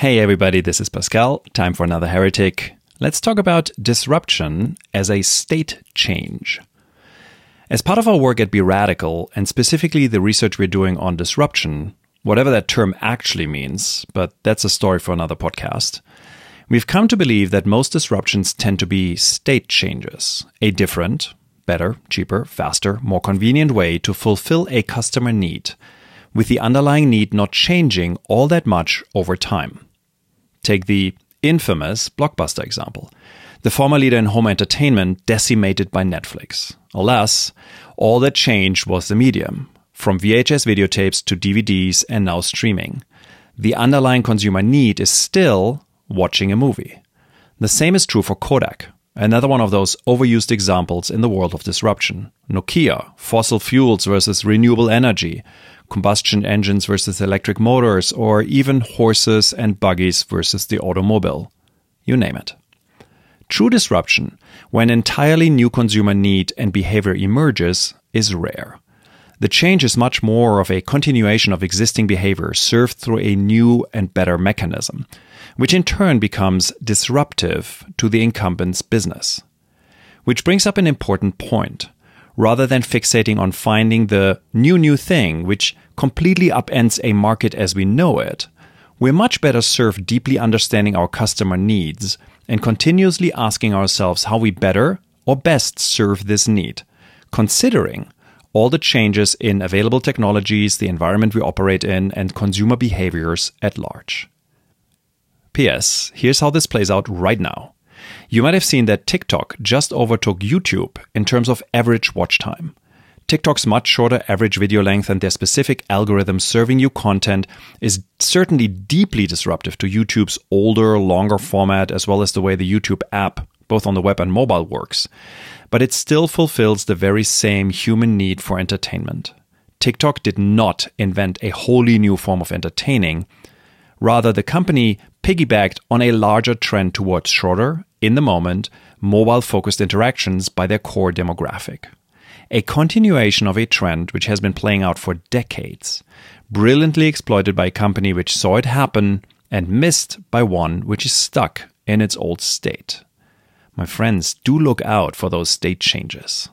Hey everybody, this is Pascal. Time for another heretic. Let's talk about disruption as a state change. As part of our work at Be Radical, and specifically the research we're doing on disruption, whatever that term actually means, but that's a story for another podcast, we've come to believe that most disruptions tend to be state changes, a different, better, cheaper, faster, more convenient way to fulfill a customer need, with the underlying need not changing all that much over time. Take the infamous Blockbuster example the former leader in home entertainment decimated by Netflix. Alas, all that changed was the medium, from VHS videotapes to DVDs and now streaming. The underlying consumer need is still watching a movie. The same is true for Kodak, another one of those overused examples in the world of disruption. Nokia, fossil fuels versus renewable energy, combustion engines versus electric motors, or even horses and buggies versus the automobile. You name it. True disruption, when entirely new consumer need and behavior emerges, is rare. The change is much more of a continuation of existing behavior served through a new and better mechanism, which in turn becomes disruptive to the incumbent's business. Which brings up an important point. Rather than fixating on finding the new new thing, which completely upends a market as we know it, we're much better served deeply understanding our customer needs and continuously asking ourselves how we better or best serve this need, considering all the changes in available technologies, the environment we operate in, and consumer behaviors at large. P.S. Here's how this plays out right now. You might have seen that TikTok just overtook YouTube in terms of average watch time. TikTok's much shorter average video length and their specific algorithm serving you content is certainly deeply disruptive to YouTube's older, longer format, as well as the way the YouTube app, both on the web and mobile, works. But it still fulfills the very same human need for entertainment. TikTok did not invent a wholly new form of entertaining. Rather, the company piggybacked on a larger trend towards shorter, in the moment, mobile focused interactions by their core demographic a continuation of a trend which has been playing out for decades, brilliantly exploited by a company which saw it happen and missed by one which is stuck in its old state. My friends, do look out for those state changes.